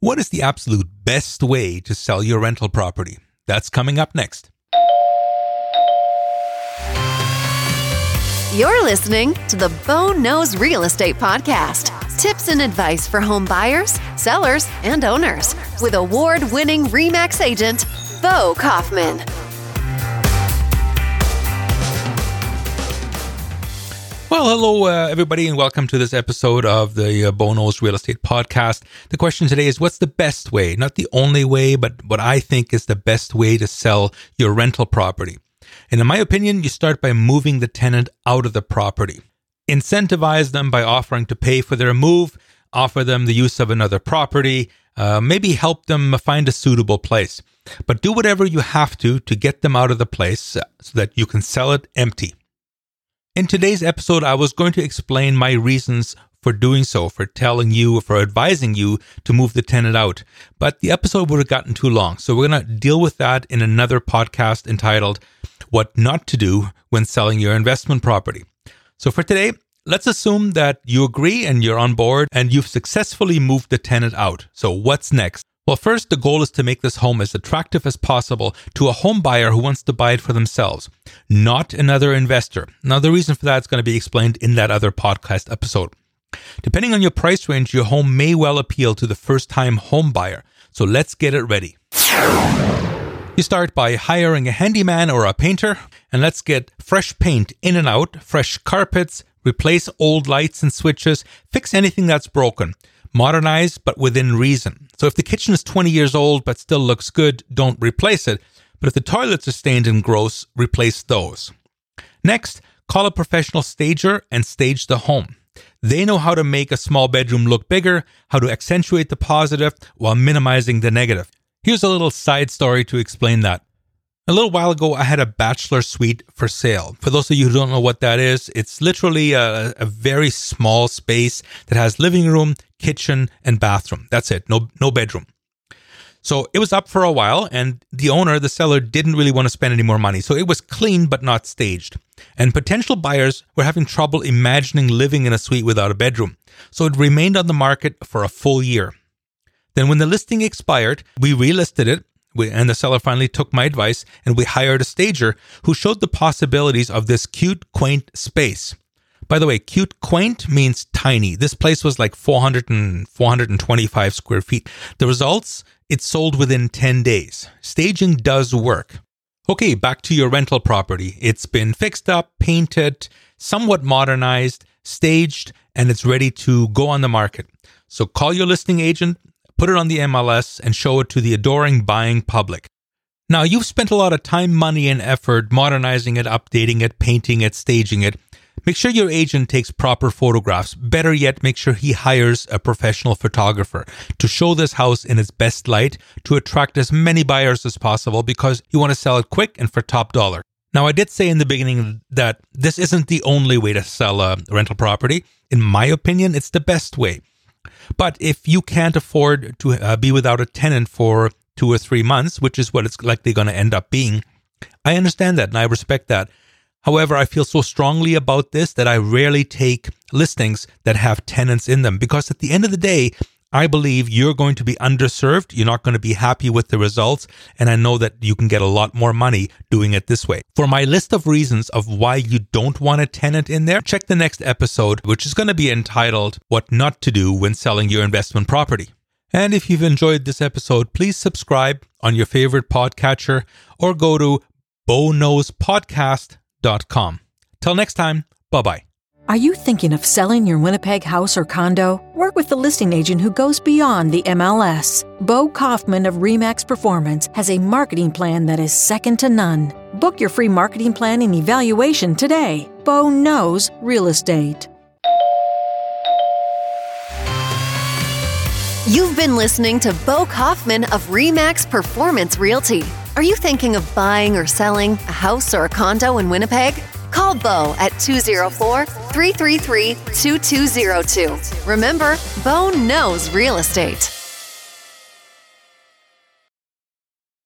What is the absolute best way to sell your rental property? That's coming up next. You're listening to the Bo Knows Real Estate Podcast. Tips and advice for home buyers, sellers, and owners with award winning REMAX agent, Bo Kaufman. Well, hello, uh, everybody, and welcome to this episode of the uh, Bo Knows Real Estate Podcast. The question today is what's the best way, not the only way, but what I think is the best way to sell your rental property? And in my opinion, you start by moving the tenant out of the property. Incentivize them by offering to pay for their move, offer them the use of another property, uh, maybe help them find a suitable place. But do whatever you have to to get them out of the place uh, so that you can sell it empty. In today's episode, I was going to explain my reasons for doing so, for telling you, for advising you to move the tenant out. But the episode would have gotten too long. So we're going to deal with that in another podcast entitled What Not to Do When Selling Your Investment Property. So for today, let's assume that you agree and you're on board and you've successfully moved the tenant out. So what's next? Well, first, the goal is to make this home as attractive as possible to a home buyer who wants to buy it for themselves, not another investor. Now, the reason for that is going to be explained in that other podcast episode. Depending on your price range, your home may well appeal to the first time home buyer. So let's get it ready. You start by hiring a handyman or a painter, and let's get fresh paint in and out, fresh carpets, replace old lights and switches, fix anything that's broken, modernize but within reason. So if the kitchen is 20 years old but still looks good, don't replace it. But if the toilets are stained and gross, replace those. Next, call a professional stager and stage the home. They know how to make a small bedroom look bigger, how to accentuate the positive while minimizing the negative. Here's a little side story to explain that. A little while ago, I had a bachelor suite for sale. For those of you who don't know what that is, it's literally a, a, very small space that has living room, kitchen, and bathroom. That's it. No, no bedroom. So it was up for a while, and the owner, the seller, didn't really want to spend any more money. So it was clean but not staged. And potential buyers were having trouble imagining living in a suite without a bedroom. So it remained on the market for a full year. Then, when the listing expired, we relisted it, and the seller finally took my advice, and we hired a stager who showed the possibilities of this cute, quaint space. By the way, cute, quaint means tiny. This place was like 400 and 425 square feet. The results it sold within 10 days. Staging does work. Okay, back to your rental property. It's been fixed up, painted, somewhat modernized, staged, and it's ready to go on the market. So call your listing agent, put it on the MLS, and show it to the adoring buying public. Now, you've spent a lot of time, money, and effort modernizing it, updating it, painting it, staging it. Make sure your agent takes proper photographs. Better yet, make sure he hires a professional photographer to show this house in its best light to attract as many buyers as possible because you want to sell it quick and for top dollar. Now, I did say in the beginning that this isn't the only way to sell a rental property. In my opinion, it's the best way. But if you can't afford to uh, be without a tenant for two or three months, which is what it's likely going to end up being, I understand that and I respect that. However, I feel so strongly about this that I rarely take listings that have tenants in them because at the end of the day, I believe you're going to be underserved. You're not going to be happy with the results. And I know that you can get a lot more money doing it this way. For my list of reasons of why you don't want a tenant in there, check the next episode, which is going to be entitled What Not to Do When Selling Your Investment Property. And if you've enjoyed this episode, please subscribe on your favorite podcatcher or go to boknowspodcast.com. Till next time, bye bye. Are you thinking of selling your Winnipeg house or condo? Work with the listing agent who goes beyond the MLS. Bo Kaufman of REMAX Performance has a marketing plan that is second to none. Book your free marketing plan and evaluation today. Bo knows real estate. You've been listening to Bo Kaufman of REMAX Performance Realty. Are you thinking of buying or selling a house or a condo in Winnipeg? Call Bo at 204 333 2202. Remember, Bo knows real estate.